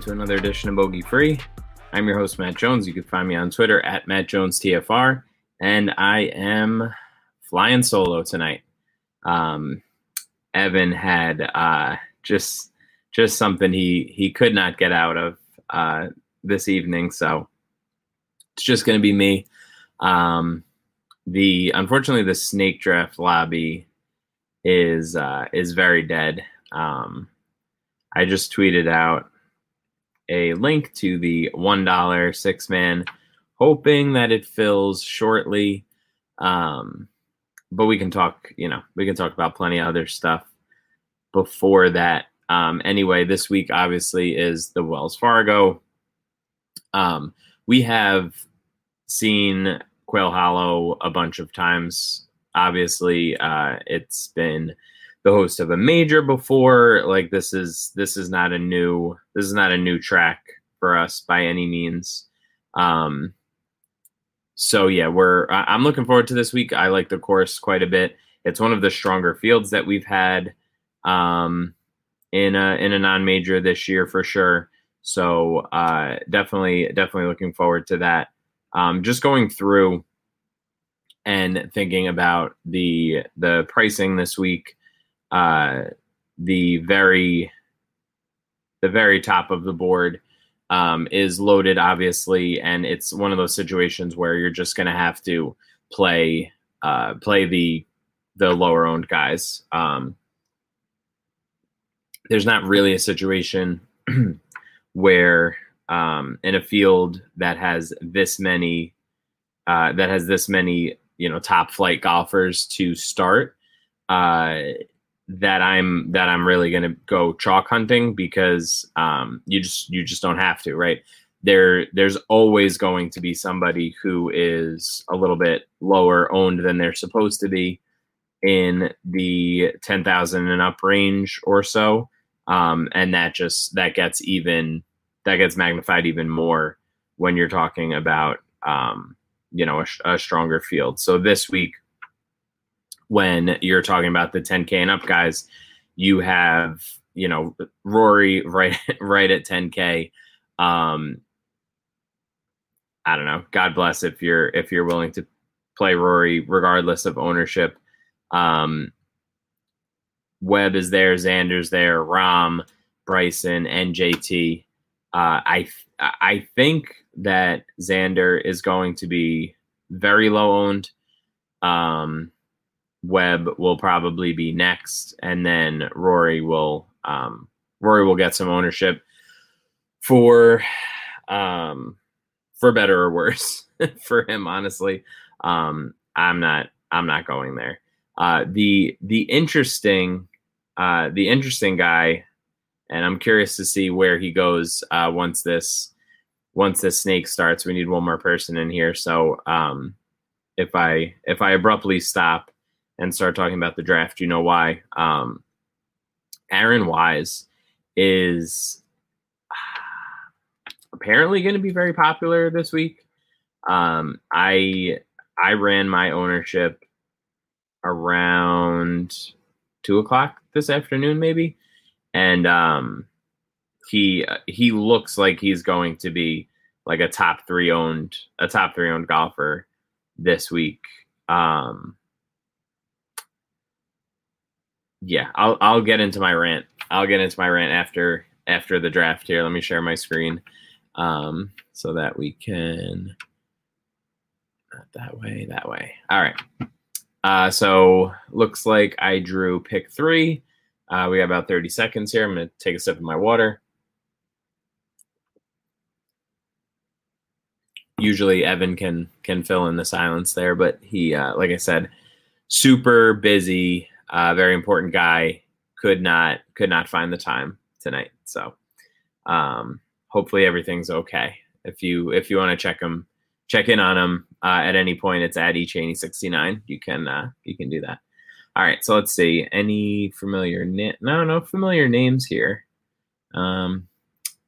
Into another edition of Bogey Free. I'm your host, Matt Jones. You can find me on Twitter at Matt Jones TFR, and I am flying solo tonight. Um, Evan had uh, just just something he he could not get out of uh, this evening, so it's just going to be me. Um, the unfortunately the snake draft lobby is uh, is very dead. Um, I just tweeted out a link to the one dollar six man, hoping that it fills shortly. Um, but we can talk, you know, we can talk about plenty of other stuff before that. Um, anyway, this week obviously is the Wells Fargo. Um, we have seen Quail Hollow a bunch of times. Obviously, uh, it's been the host of a major before. Like this is this is not a new this is not a new track for us by any means. Um, so yeah, we're I'm looking forward to this week. I like the course quite a bit. It's one of the stronger fields that we've had um, in a in a non major this year for sure. So uh, definitely definitely looking forward to that. Um, just going through and thinking about the the pricing this week uh, the very the very top of the board um, is loaded, obviously, and it's one of those situations where you're just going to have to play uh, play the the lower owned guys. Um, there's not really a situation where um, in a field that has this many uh, that has this many you know top flight golfers to start uh, that I'm that I'm really going to go chalk hunting because um, you just you just don't have to, right? There there's always going to be somebody who is a little bit lower owned than they're supposed to be in the 10,000 and up range or so. Um, and that just that gets even that gets magnified even more when you're talking about um, you know a, a stronger field. So this week when you're talking about the 10k and up guys you have you know rory right right at 10k um i don't know. God bless if you're if you're willing to play rory regardless of ownership. Um webb is there xander's there Rahm, bryson and jt uh i i think that xander is going to be very low owned. Um Webb will probably be next, and then Rory will um, Rory will get some ownership for um, for better or worse for him. Honestly, um, I'm not I'm not going there. Uh, the the interesting uh, the interesting guy, and I'm curious to see where he goes uh, once this once this snake starts. We need one more person in here, so um, if I if I abruptly stop and start talking about the draft, you know why. Um, Aaron Wise is apparently going to be very popular this week. Um, I I ran my ownership around two o'clock this afternoon, maybe, and um, he he looks like he's going to be like a top three owned a top three owned golfer this week. Um, yeah, I'll I'll get into my rant. I'll get into my rant after after the draft here. Let me share my screen um, so that we can not that way, that way. All right. Uh, so looks like I drew pick three. Uh, we got about 30 seconds here. I'm going to take a sip of my water. Usually Evan can can fill in the silence there, but he, uh, like I said, super busy uh, very important guy, could not could not find the time tonight. So um, hopefully everything's okay. If you if you want to check him, check in on him uh, at any point. It's at echaney69. You can uh, you can do that. All right, so let's see. Any familiar na- no no familiar names here. Um,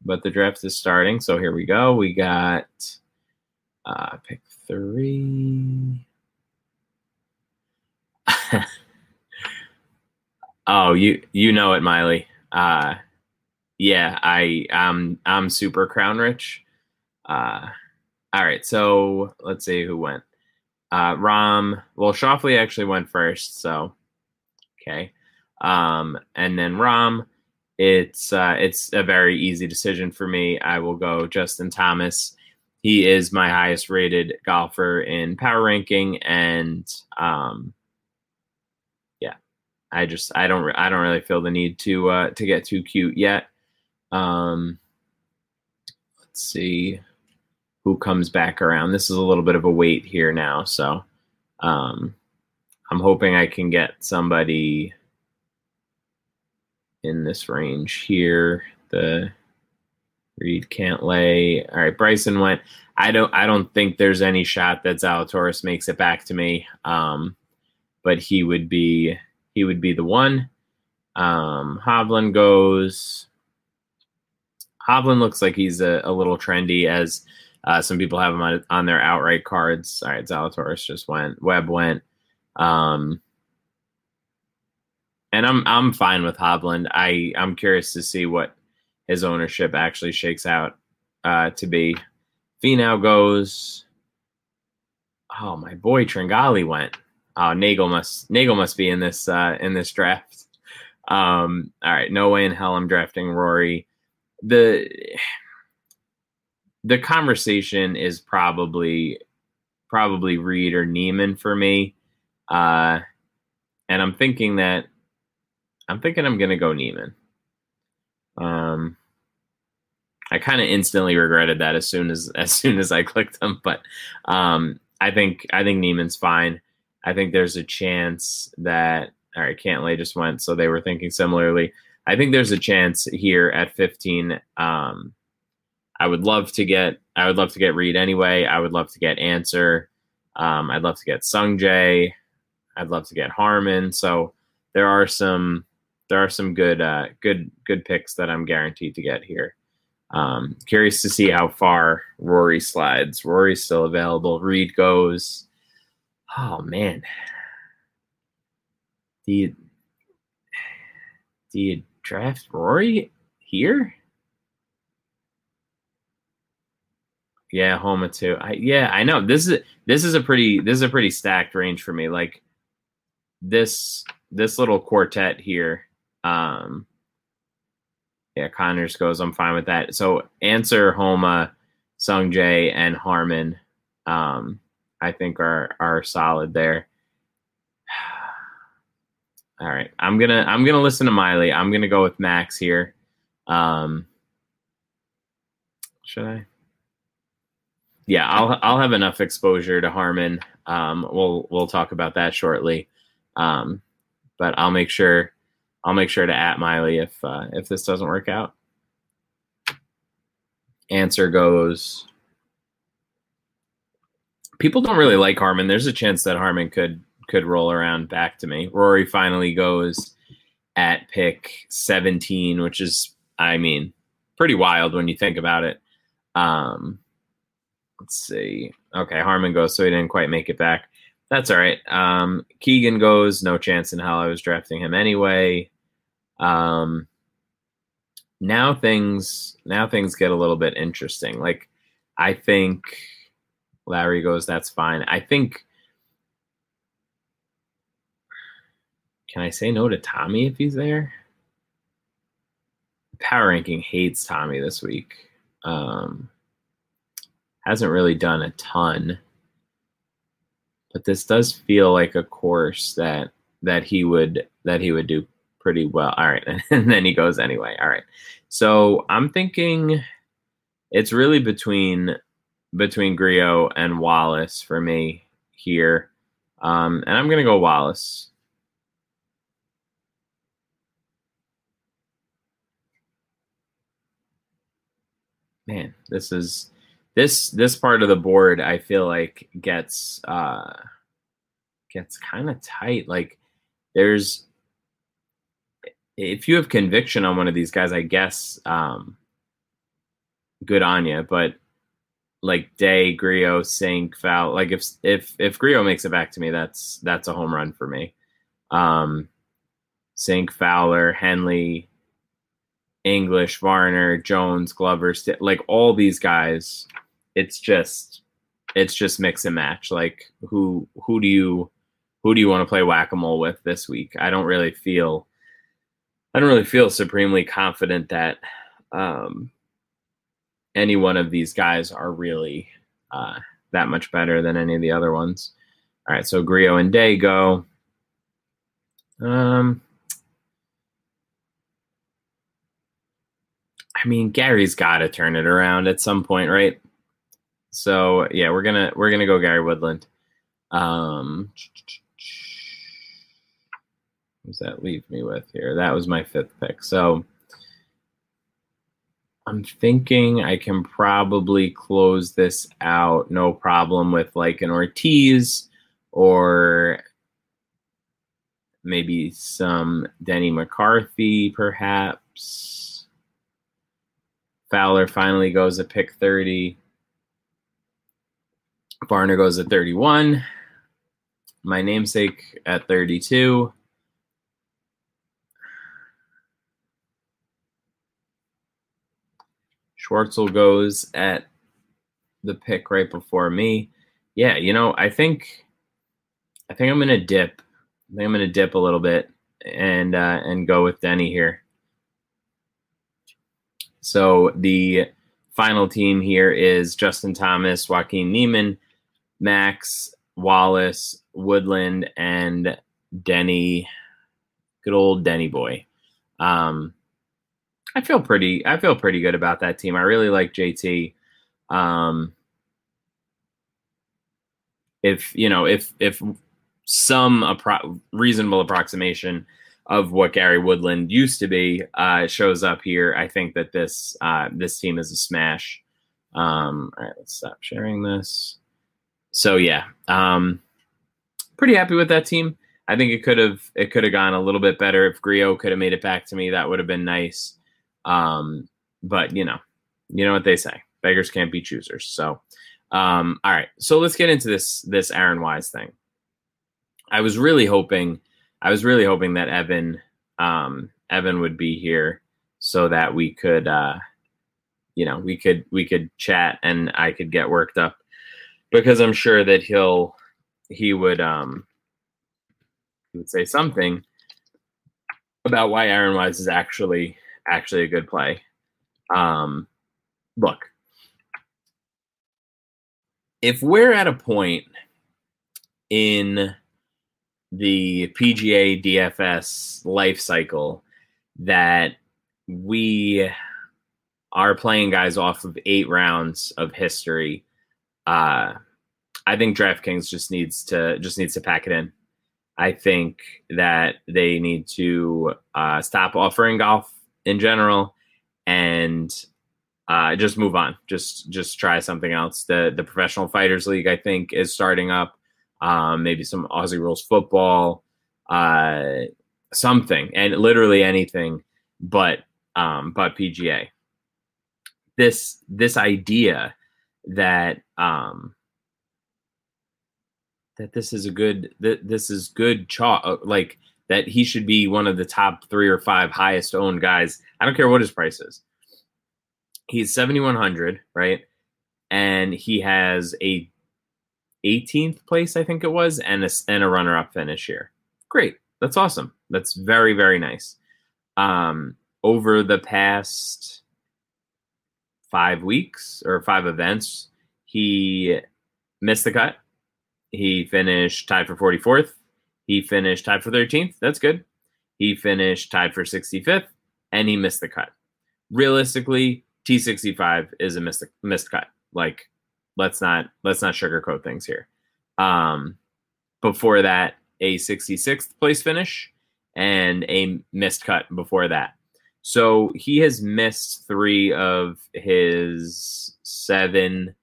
but the draft is starting, so here we go. We got uh, pick three. Oh, you you know it, Miley. Uh, yeah, I um I'm super crown rich. Uh, all right, so let's see who went. Uh, Rahm. Well, Schauffele actually went first, so okay. Um, and then Rahm. It's uh, it's a very easy decision for me. I will go Justin Thomas. He is my highest rated golfer in power ranking, and um, I just I don't I don't really feel the need to uh, to get too cute yet. Um, let's see who comes back around. This is a little bit of a wait here now, so um, I'm hoping I can get somebody in this range here. The Reed Cantlay. All right, Bryson went. I don't. I don't think there's any shot that Zalatoris makes it back to me. Um, but he would be. He would be the one. Um, Hovland goes. Hovland looks like he's a, a little trendy as uh, some people have him on, on their outright cards. All right, Zalatoris just went. Webb went. Um, and I'm I'm fine with Hovland. I I'm curious to see what his ownership actually shakes out uh, to be. Finau goes. Oh, my boy Tringali went. Oh, Nagle must Nagle must be in this uh, in this draft. Um, all right, no way in hell I'm drafting Rory. The the conversation is probably probably Reed or Niemann for me. Uh, and I'm thinking that I'm thinking I'm gonna go Niemann. Um, I kind of instantly regretted that as soon as as soon as I clicked them, but um, I think I think Niemann's fine. I think there's a chance that all right, Cantlay just went, so they were thinking similarly. I think there's a chance here at 15. Um, I would love to get I would love to get Reed anyway. I would love to get Ancer. Um, I'd love to get Sungjae. I'd love to get Harmon. So there are some there are some good uh, good good picks that I'm guaranteed to get here. Um, curious to see how far Rory slides. Rory's still available. Reed goes. Oh man, do you do you draft Rory here? Yeah, Homa too. I, yeah, I know. This is this is a pretty this is a pretty stacked range for me. Like this this little quartet here um, yeah, Conners goes. I'm fine with that. So Ancer Homa, Sung Jae, and harmon um, I think are are solid there. All right, I'm gonna I'm gonna listen to Miley. I'm gonna go with Max here. Um, should I? Yeah, I'll I'll have enough exposure to Harmon. Um, we'll we'll talk about that shortly. Um, but I'll make sure I'll make sure to at Miley if uh, if this doesn't work out. Ancer goes. People don't really like Harmon. There's a chance that Harmon could could roll around back to me. Rory finally goes at pick 17, which is, I mean, pretty wild when you think about it. Um, let's see. Okay, Harmon goes, so he didn't quite make it back. That's all right. Um, Keegan goes, no chance in hell I was drafting him anyway. Um, now things now things get a little bit interesting. Like I think Larry goes, that's fine. I think can I say no to Tommy if he's there? Power ranking hates Tommy this week. Um, hasn't really done a ton, but this does feel like a course that that he would that he would do pretty well. All right. And then he goes anyway. All right. So I'm thinking it's really between between Grillo and Wallace for me here. Um, and I'm gonna go Wallace. Man, this is this this part of the board I feel like gets uh gets kind of tight. Like there's if you have conviction on one of these guys, I guess um, good on you. But like Day, Grillo, Cink, Foul, like if if if Grillo makes it back to me, that's that's a home run for me. Um, Cink, Fowler, Henley, English, Varner, Jones, Glover, St- like all these guys. It's just it's just mix and match. Like who who do you who do you want to play whack a mole with this week? I don't really feel I don't really feel supremely confident that um, any one of these guys are really uh, that much better than any of the other ones. All right, so Grillo and Day go. Um, I mean, Gary's got to turn it around at some point, right? So yeah, we're gonna we're gonna go Gary Woodland. Um, what does that leave me with here? That was my fifth pick. So I'm thinking I can probably close this out, no problem with like an Ortiz or maybe some Denny McCarthy, perhaps. Fowler finally goes at pick 30. Varner goes at 31. My namesake at 32. Schwartzel goes at the pick right before me. Yeah, you know, I think I think I'm gonna dip. I think I'm gonna dip a little bit and uh, and go with Denny here. So the final team here is Justin Thomas, Joaquin Niemann, Max, Wallace, Woodland, and Denny. Good old Denny boy. Um, I feel pretty. I feel pretty good about that team. I really like JT. Um, if you know, if if some appro- reasonable approximation of what Gary Woodland used to be uh, shows up here, I think that this uh, this team is a smash. Um, all right, let's stop sharing this. So yeah, um, pretty happy with that team. I think it could have it could have gone a little bit better if Grillo could have made it back to me. That would have been nice. Um, but you know, you know what they say: beggars can't be choosers. So, um, all right. So let's get into this this Aaron Wise thing. I was really hoping, I was really hoping that Evan, um, Evan would be here so that we could, uh, you know, we could we could chat and I could get worked up because I'm sure that he'll he would um he would say something about why Aaron Wise is actually actually a good play. Um, look, if we're at a point in the PGA DFS life cycle that we are playing guys off of eight rounds of history, uh, I think DraftKings just needs to just needs to pack it in. I think that they need to uh, stop offering golf in general and uh, just move on. Just just try something else. The the professional fighters league I think is starting up. Um, maybe some Aussie rules football, uh, something, and literally anything, but um, but PGA. This this idea that um, that this is a good that this is good chalk like that he should be one of the top three or five highest owned guys. I don't care what his price is. He's 7,100, right? And he has a 18th place, I think it was, and a, and a runner up finish here. Great. That's awesome. That's very, very nice. Um, over the past five weeks or five events, he missed the cut. He finished tied for 44th. He finished tied for 13th. That's good. He finished tied for 65th, and he missed the cut. Realistically, T65 is a missed missed cut. Like, let's not let's not sugarcoat things here. Um, before that, a 66th place finish and a missed cut before that. So he has missed three of his seven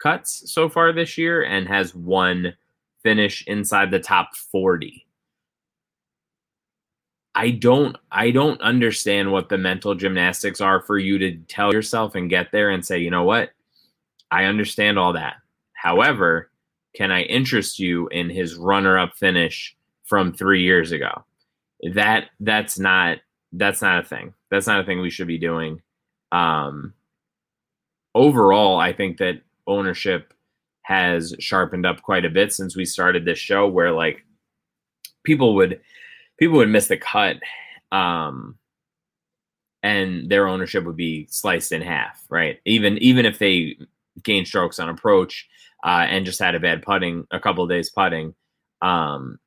cuts so far this year and has one finish inside the top 40. I don't I don't understand what the mental gymnastics are for you to tell yourself and get there and say, "You know what? I understand all that. However, can I interest you in his runner-up finish from 3 years ago?" That that's not that's not a thing. That's not a thing we should be doing. Um, overall, I think that ownership has sharpened up quite a bit since we started this show, where like people would people would miss the cut, um, and their ownership would be sliced in half, right? Even even if they gain strokes on approach uh, and just had a bad putting, a couple days putting, um,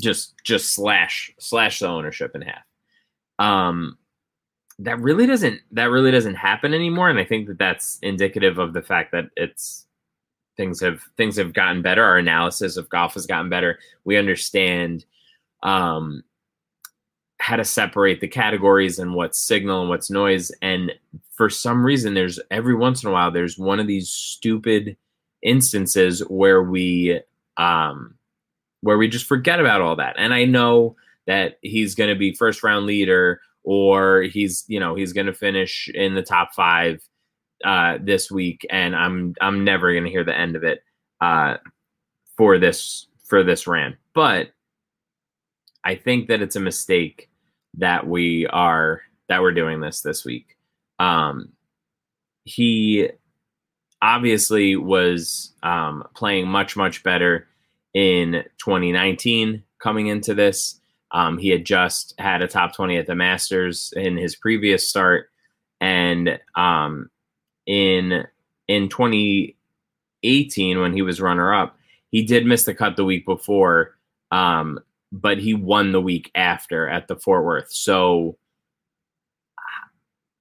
just just slash slash the ownership in half. Um, that really doesn't that really doesn't happen anymore, and I think that that's indicative of the fact that it's things have things have gotten better. Our analysis of golf has gotten better. We understand um, how to separate the categories and what's signal and what's noise. And for some reason, there's every once in a while there's one of these stupid instances where we um, where we just forget about all that. And I know that he's going to be first round leader or he's you know he's going to finish in the top five uh, this week, and I'm I'm never going to hear the end of it uh, for this for this rant. But I think that it's a mistake that we are that we're doing this this week. Um, he obviously was um, playing much much better in 2019 coming into this. Um, he had just had a top 20 at the Masters in his previous start, and um, in in 2018 when he was runner up, he did miss the cut the week before, um, but he won the week after at the Fort Worth. So,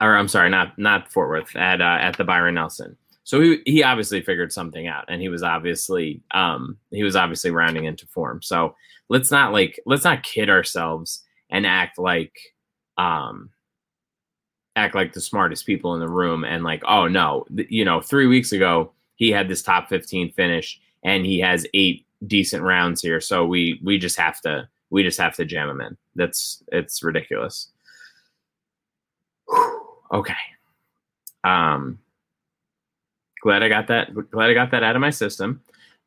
or I'm sorry, not not Fort Worth at uh, at the Byron Nelson. So he he obviously figured something out, and he was obviously um, he was obviously rounding into form. So let's not like let's not kid ourselves and act like um, act like the smartest people in the room and like oh no you know three weeks ago he had this top 15 finish and he has eight decent rounds here. So we we just have to we just have to jam him in. That's it's ridiculous. Okay. Um glad i got that glad i got that out of my system.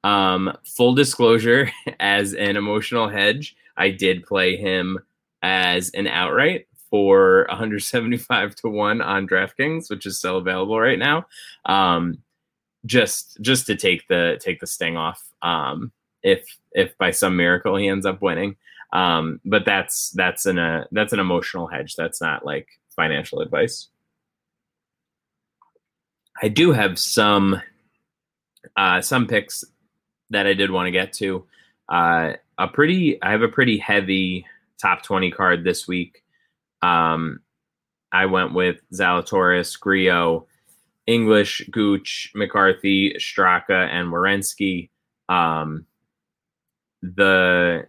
Um full disclosure as an emotional hedge i did play him as an outright for 175 to 1 on DraftKings, which is still available right now. Um, just just to take the take the sting off. Um, if if by some miracle he ends up winning. Um, but that's that's an uh, that's an emotional hedge. That's not like financial advice. I do have some uh, some picks that I did want to get to. Uh, a pretty I have a pretty heavy top 20 card this week. Um, I went with Zalatoris, Grillo, English, Gooch, McCarthy, Straka, and Werenski. Um, the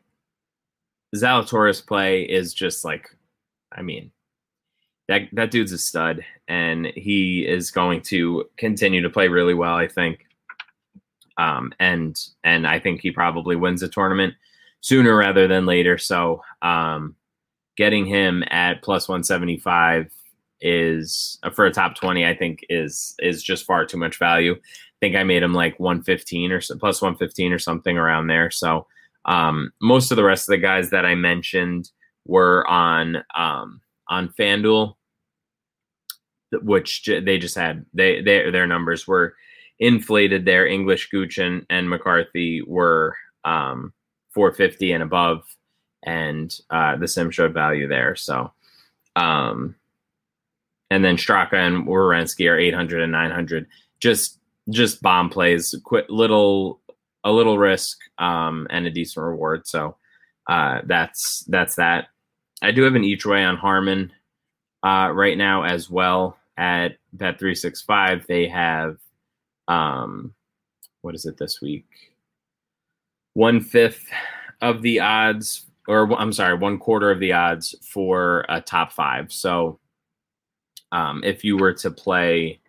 Zalatoris play is just like, I mean, that that dude's a stud, and he is going to continue to play really well. I think, um, and and I think he probably wins the tournament sooner rather than later. So, um, getting him at plus 175 is uh, for a top 20 i think is is just far too much value. I think i made him like 115 or so, plus 115 or something around there. So um, most of the rest of the guys that i mentioned were on um, on fanduel which they just had they, they their numbers were inflated there. English gooch and, and mccarthy were um, 450 and above and uh, the sim showed value there. So, um, and then Straka and Werenski are 800 and 900. Just just bomb plays, quit little a little risk um, and a decent reward. So uh, that's that's that. I do have an each way on Harmon uh, right now as well at Bet three six five. They have um, what is it this week? One fifth of the odds or I'm sorry, one quarter of the odds for a top five. So um, if you were to play,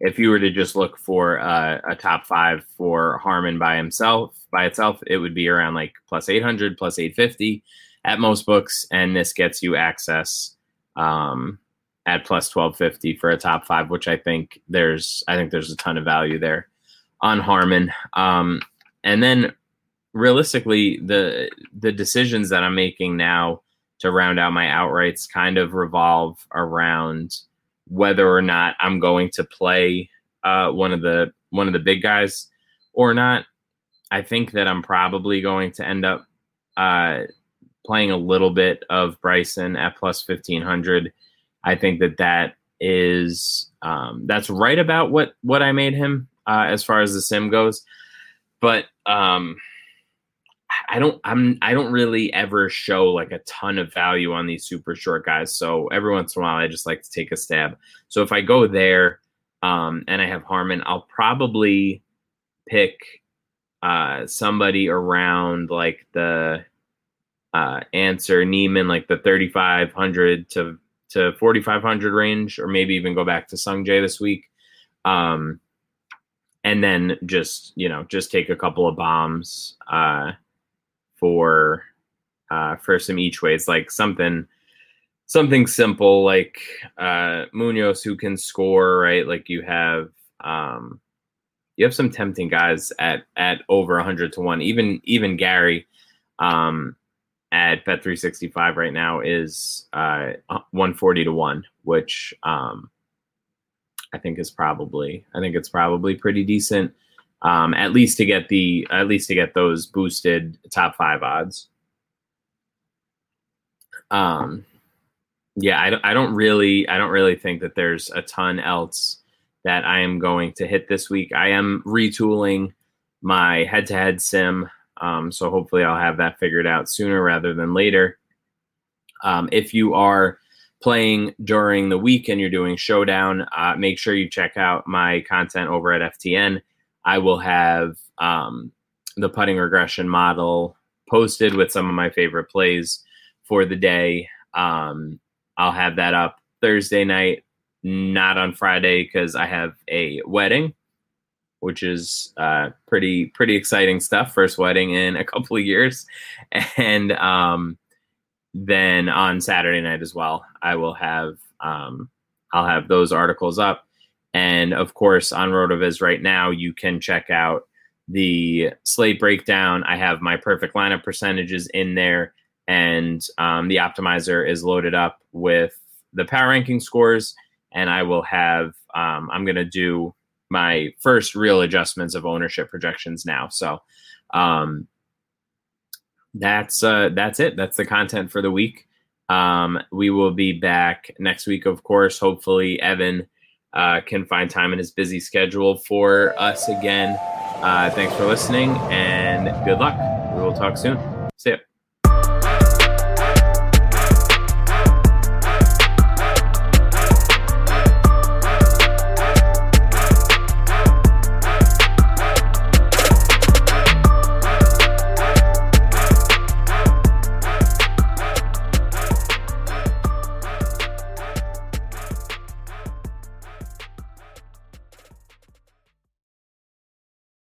if you were to just look for a, a, top five for Harmon by himself, by itself, it would be around like plus 800, plus 850 at most books. And this gets you access um, at plus 1250 for a top five, which I think there's, I think there's a ton of value there on Harmon. Um, and then realistically the the decisions that I'm making now to round out my outrights kind of revolve around whether or not I'm going to play uh, one of the one of the big guys or not. I think that I'm probably going to end up uh, playing a little bit of Bryson at plus fifteen hundred. I think that that is um, that's right about what what I made him uh, as far as the sim goes, but um, I don't I'm I don't really ever show like a ton of value on these super short guys. So every once in a while I just like to take a stab. So if I go there um, and I have Harmon, I'll probably pick uh, somebody around like the uh, Ancer Niemann, like the 3,500 to to 4,500 range, or maybe even go back to Sung Jae this week. Um, and then just you know just take a couple of bombs uh, for uh, for some each ways, like something something simple like uh, Munoz who can score, right? Like you have um, you have some tempting guys at at over 100 to 1 even even gary um at bet 365 right now is uh 140 to 1 which um i think is probably i think it's probably pretty decent um at least to get the at least to get those boosted top five odds um yeah i, I don't really i don't really think that there's a ton else that I am going to hit this week. I am retooling my head to head sim. Um, so hopefully I'll have that figured out sooner rather than later. Um, if you are playing during the week and you're doing showdown, uh, make sure you check out my content over at FTN. I will have um, the putting regression model posted with some of my favorite plays for the day. Um, I'll have that up Thursday night not on Friday because I have a wedding, which is uh, pretty pretty exciting stuff. First wedding in a couple of years, and um, then on Saturday night as well, I will have um, I'll have those articles up, and of course on Rotoviz right now you can check out the slate breakdown. I have my perfect lineup percentages in there, and um, the optimizer is loaded up with the power ranking scores and I will have um, I'm going to do my first real adjustments of ownership projections now. So um, that's uh, that's it. That's the content for the week. Um, we will be back next week, of course. Hopefully, Evan uh, can find time in his busy schedule for us again. Uh, thanks for listening and good luck. We will talk soon.